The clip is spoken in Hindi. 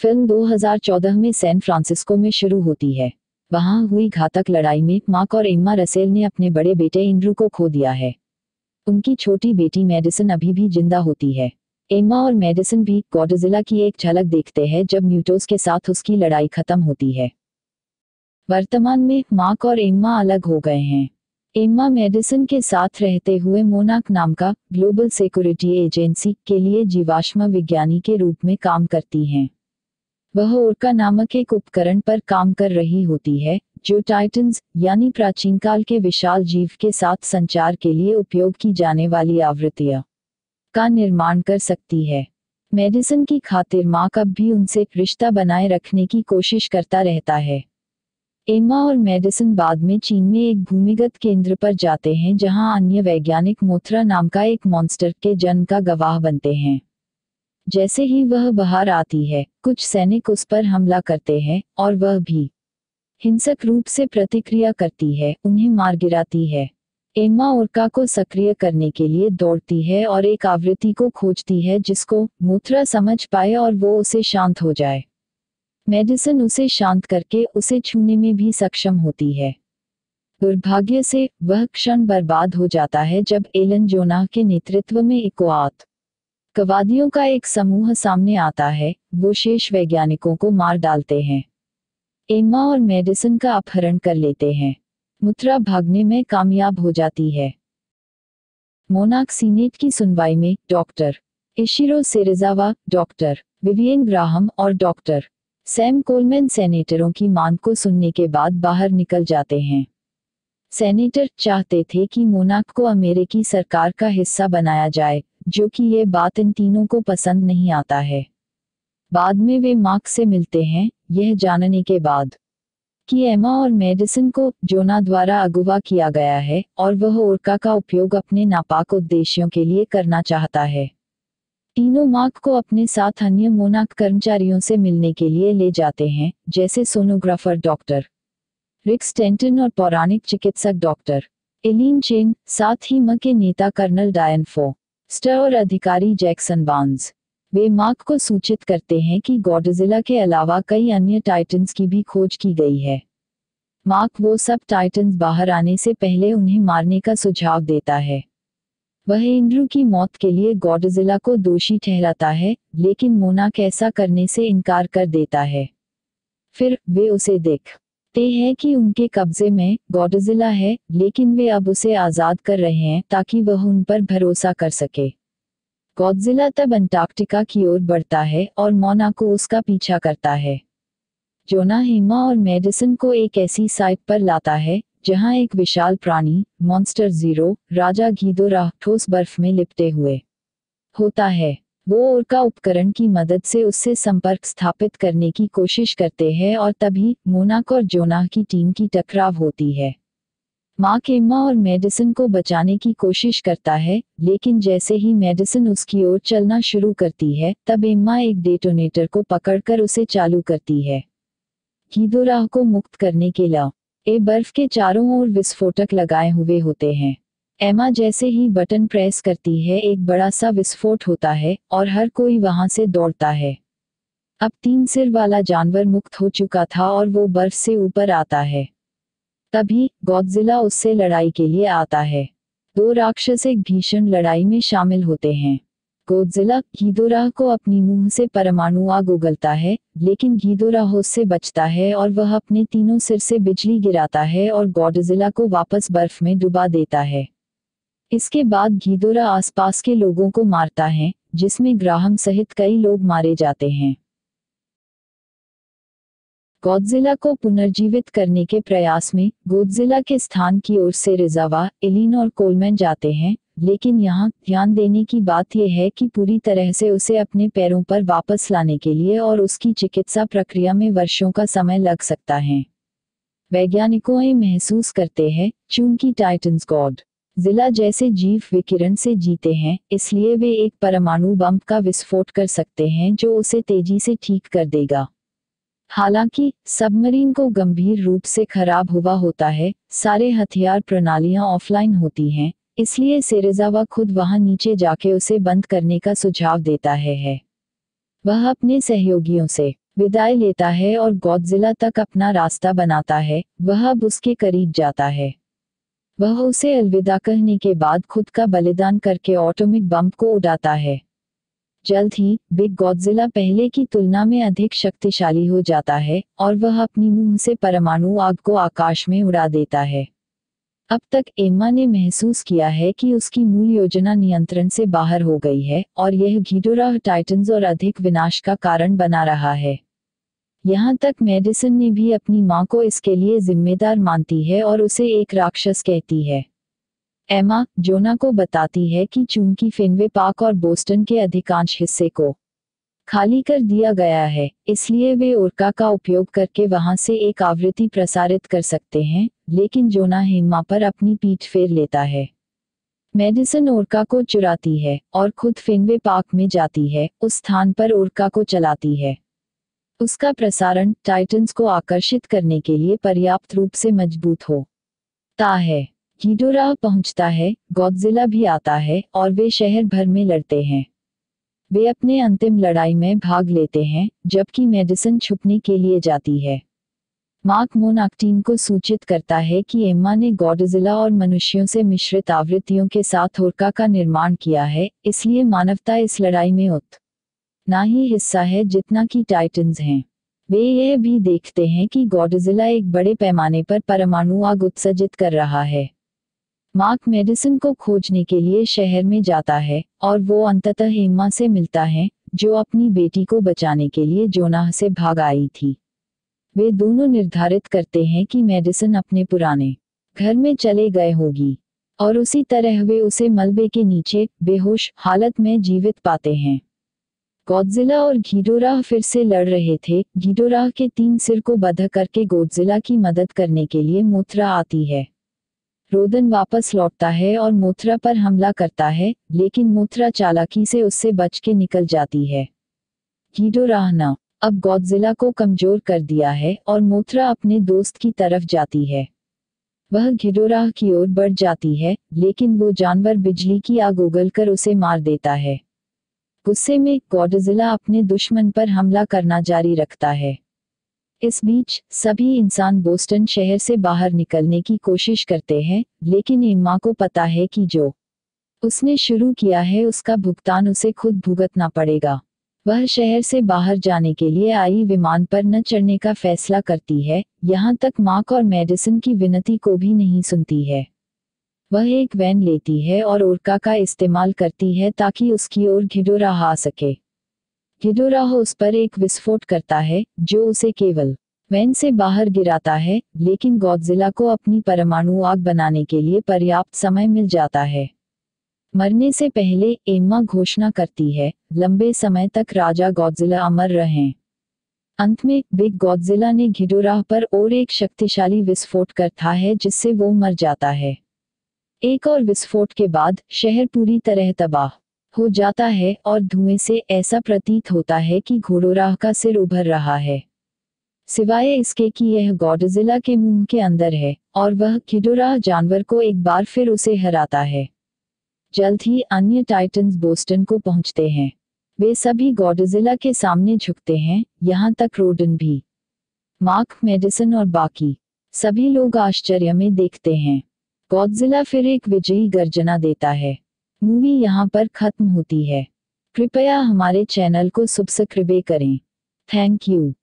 फ़िल्म 2014 में सैन फ्रांसिस्को में शुरू होती है। वहाँ हुई घातक लड़ाई में मार्क और एम्मा रसेल ने अपने बड़े बेटे इंद्रू को खो दिया है। उनकी छोटी बेटी मेडिसन अभी भी ज़िंदा होती है। एम्मा और मेडिसन भी गॉडजिला की एक झलक देखते हैं जब न्यूटोस के साथ उसकी लड़ाई खत्म होती है। वर्तमान में मार्क और एम्मा अलग हो गए हैं। एम्मा मेडिसन के साथ रहते हुए मोनाक नाम का ग्लोबल सिक्योरिटी एजेंसी के लिए जीवाश्म विज्ञानी के रूप में काम करती हैं। वह ओरका नामक एक उपकरण पर काम कर रही होती है, जो टाइटन्स यानी प्राचीन काल के विशाल जीव के साथ संचार के लिए उपयोग की जाने वाली आवृत्तियाँ का निर्माण कर सकती है। मेडिसन की खातिर मार्क अब भी उनसे रिश्ता बनाए रखने की कोशिश करता रहता है। एमा और मेडिसन बाद में चीन में एक भूमिगत केंद्र पर जाते हैं, जहाँ अन्य वैज्ञानिक मोथरा नाम का एक मॉन्स्टर के जन्म का गवाह बनते हैं। जैसे ही वह बाहर आती है, कुछ सैनिक उस पर हमला करते हैं, और वह भी हिंसक रूप से प्रतिक्रिया करती है, उन्हें मार गिराती है। एम्मा ओरका को सक्रिय करने के लिए दौड़ती है और एक आवृत्ति को खोजती है जिसको मूत्रा समझ पाए और वो उसे शांत हो जाए। मेडिसन उसे शांत करके उसे छूने में भी सक्षम होती है। दुर्भाग्य से, वह क्षण बर्बाद हो जाता है जब एलन जोना के नेतृत्व में इकोआत कवादियों का एक समूह सामने आता है, वो शेष वैज्ञानिकों को मार डालते हैं। एम्मा और मेडिसन का अपहरण कर लेते हैं। मुत्रा भागने में कामयाब हो जाती है। मोनाक सीनेट की सुनवाई में, doctor Ishiro Serizawa, doctor Vivian Graham और डॉक्टर सैम कोलमैन सेनेटरों की मांग को सुनने के बाद बाहर निकल जाते हैं। सेनेटर चाहते थे कि मोनाक को अमेरिकी सरकार का हिस्सा बनाया जाए जो कि ये बात इन तीनों को पसंद नहीं आता है। बाद में वे मार्क से मिलते हैं, यह जानने के बाद कि एमा और मेडिसिन को जोना द्वारा अगुवा किया गया है और वह ओरका का उपयोग अपने नापाक उद्देश्यों के लिए करना चाहता है। तीनों मार्क को अपने साथ अन्य मोनाक कर्मचारियों से मिलने के लिए ले जाते हैं, जैसे सोनोग्राफर डॉक्टर रिक स्टेंटन और पौराणिक चिकित्सक डॉक्टर एलिन चेन साथ ही म के नेता कर्नल डायन फो। स्टर अधिकारी जैक्सन बाँस वे मार्क को सूचित करते हैं कि गॉडजिला के अलावा कई अन्य टाइटन्स की भी खोज की गई है। मार्क वो सब टाइटन्स बाहर आने से पहले उन्हें मारने का सुझाव देता है। वह इंद्रू की मौत के लिए गॉडजिला को दोषी ठहराता है, लेकिन मोना कैसा करने से इनकार कर देता है। फिर वे उसे देखते हैं कि उनके कब्जे में गॉडजिला है, लेकिन वे अब उसे आज़ाद कर रहे हैं ताकि वह उन पर भरोसा कर सके। गॉडजिला तब अंटार्कटिका की ओर बढ़ता है और मोना को उसका पीछा करता है। जोना हिमा और मेडिसन को एक ऐसी साइट पर लाता है, जहाँ एक विशाल प्राणी, मॉन्स्टर ज़ीरो, राजा घीदोरा ठोस बर्फ़ में लिपटे हुए होता है। वो ओरका उपकरण की मदद से उससे संपर्क स्थापित करने की कोशिश करते हैं और तभी मोनाक और जोनाह की टीम की टकराव होती है। माँ केम्मा और मेडिसिन को बचाने की कोशिश करता है, लेकिन जैसे ही मेडिसिन उसकी ओर चलना शुरू करती है, तब एम्मा एक डेटोनेटर को पकड़कर उसे चालू करती है। हीदोराह को मुक्त करने के लिए ए बर्फ़ के चारों ओर विस्फोटक लगाए हुए होते हैं। एमा जैसे ही बटन प्रेस करती है, एक बड़ा सा विस्फोट होता है और हर कोई वहाँ से दौड़ता है। अब तीन सिर वाला जानवर मुक्त हो चुका था और वो बर्फ़ से ऊपर आता है। तभी गौदजिला उससे लड़ाई के लिए आता है। दो राक्षस एक भीषण लड़ाई में शामिल होते हैं। गोदजिला घीदोराह को अपनी मुँह से परमाणु आग उगलता है, लेकिन घीदोराह उससे बचता है और वह अपने तीनों सिर से बिजली गिराता है और गॉडजिला को वापस बर्फ़ में डुबा देता है। इसके बाद घीदोरा आसपास के लोगों को मारता है, जिसमें ग्राहम सहित कई लोग मारे जाते हैं। गॉडजिला को पुनर्जीवित करने के प्रयास में गोदजिला के स्थान की ओर से रिजावा एलिन और कोलमैन जाते हैं, लेकिन यहाँ ध्यान देने की बात यह है कि पूरी तरह से उसे अपने पैरों पर वापस लाने के लिए और उसकी चिकित्सा प्रक्रिया में वर्षों का समय लग सकता है। वैज्ञानिकों ये महसूस करते हैं, चूँकि टाइटन्स गॉड। जिला जैसे जीव विकिरण से जीते हैं इसलिए वे एक परमाणु बम का विस्फोट कर सकते हैं जो उसे तेज़ी से ठीक कर देगा हालाँकि सबमरीन को गंभीर रूप से खराब हुआ होता है सारे हथियार प्रणालियाँ ऑफलाइन होती हैं इसलिए सेरेजावा खुद वहाँ नीचे जाके उसे बंद करने का सुझाव देता है, है। वह अपने सहयोगियों से विदाई लेता है और गॉडजिला तक अपना रास्ता बनाता है वह अब उसके करीब जाता है वह उसे अलविदा कहने के बाद खुद का बलिदान करके ऑटोमिक बम को उड़ाता है। जल्द ही, बिग गॉडजिला पहले की तुलना में अधिक शक्तिशाली हो जाता है और वह अपनी मुँह से परमाणु आग को आकाश में उड़ा देता है। अब तक एम्मा ने महसूस किया है कि उसकी मूल योजना नियंत्रण से बाहर हो गई है और यह घीडोरा टाइटन्स और अधिक विनाश का कारण बना रहा है। यहाँ तक मेडिसन ने भी अपनी माँ को इसके लिए जिम्मेदार मानती है और उसे एक राक्षस कहती है। एमा, जोना को बताती है कि चूँकि फिनवे पार्क और बोस्टन के अधिकांश हिस्से को खाली कर दिया गया है, इसलिए वे ओरका का उपयोग करके वहाँ से एक आवृत्ति प्रसारित कर सकते हैं, लेकिन जोना हेमा पर अपनी पीठ फेर लेता है। मेडिसन ओरका को चुराती है और खुद फिनवे पार्क में जाती है, उस स्थान पर ओरका को चलाती है। उसका प्रसारण टाइटन्स को आकर्षित करने के लिए पर्याप्त रूप से मज़बूत हो। ता है हीडोरा पहुँचता है, गॉडजिला भी आता है और वे शहर भर में लड़ते हैं। वे अपने अंतिम लड़ाई में भाग लेते हैं, जबकि मेडिसन छुपने के लिए जाती है। मार्क मोनाक्टीन को सूचित करता है कि एम्मा ने गॉडजिला और मनुष्यों से मिश्रित आवृत्तियों के साथ होरका का निर्माण किया है, इसलिए मानवता इस लड़ाई में उत ना ही हिस्सा है जितना कि टाइटन्स हैं। वे यह भी देखते हैं कि गॉडजिला एक बड़े पैमाने पर परमाणु आग उत्सर्जित कर रहा है। मार्क मेडिसिन को खोजने के लिए शहर में जाता है और वो अंततः एम्मा से मिलता है, जो अपनी बेटी को बचाने के लिए जोनाह से भाग आई थी। वे दोनों निर्धारित करते हैं कि मेडिसन अपने पुराने घर में चले गए होगी और उसी तरह वे उसे मलबे के नीचे बेहोश हालत में जीवित पाते हैं। गॉडजिला और घीडोराह फिर से लड़ रहे थे। घीडोराह के तीन सिर को बध करके गोडजिला की मदद करने के लिए मोथरा आती है। रोदन वापस लौटता है और मोथरा पर हमला करता है, लेकिन मोथरा चालाकी से उससे बच के निकल जाती है। घीडोराह न, अब गॉडजिला को कमज़ोर कर दिया है और मोथरा अपने दोस्त की तरफ़ जाती है। वह घिडोराह की ओर बढ़ जाती है, लेकिन वो जानवर बिजली की आग उगल कर उसे मार देता है। गुस्से में गॉडजिला अपने दुश्मन पर हमला करना जारी रखता है। इस बीच, सभी इंसान बोस्टन शहर से बाहर निकलने की कोशिश करते हैं, लेकिन इम्मा को पता है कि जो उसने शुरू किया है उसका भुगतान उसे खुद भुगतना पड़ेगा। वह शहर से बाहर जाने के लिए आई विमान पर न चढ़ने का फैसला करती है, यहाँ तक मार्क और मेडिसिन की विनती को भी नहीं सुनती है। वह एक वैन लेती है और ओरका का इस्तेमाल करती है ताकि उसकी ओर घिडोरा आ सके। घिडोराह उस पर एक विस्फोट करता है, जो उसे केवल वैन से बाहर गिराता है, लेकिन गॉडजिला को अपनी परमाणु आग बनाने के लिए पर्याप्त समय मिल जाता है। मरने से पहले एम्मा घोषणा करती है, लंबे समय तक राजा गॉडजिला अमर रहे। अंत में, बिग गॉडजिला ने घिडोराह पर और एक शक्तिशाली विस्फोट करता है जिससे वो मर जाता है। एक और विस्फोट के बाद शहर पूरी तरह तबाह हो जाता है और धुएँ से ऐसा प्रतीत होता है कि घोड़ोराह का सिर उभर रहा है। सिवाय इसके कि यह गॉडजिला के मुँह के अंदर है और वह खिडोराह जानवर को एक बार फिर उसे हराता है। जल्द ही अन्य टाइटन्स बोस्टन को पहुँचते हैं। वे सभी गॉडजिला के सामने झुकते हैं, यहाँ तक रोडन भी। मार्क मेडिसन और बाकी। सभी लोग आश्चर्य में देखते हैं। गॉडजिला फिर एक विजयी गर्जना देता है। मूवी यहाँ पर खत्म होती है। कृपया हमारे चैनल को सब्सक्राइब करें। Thank you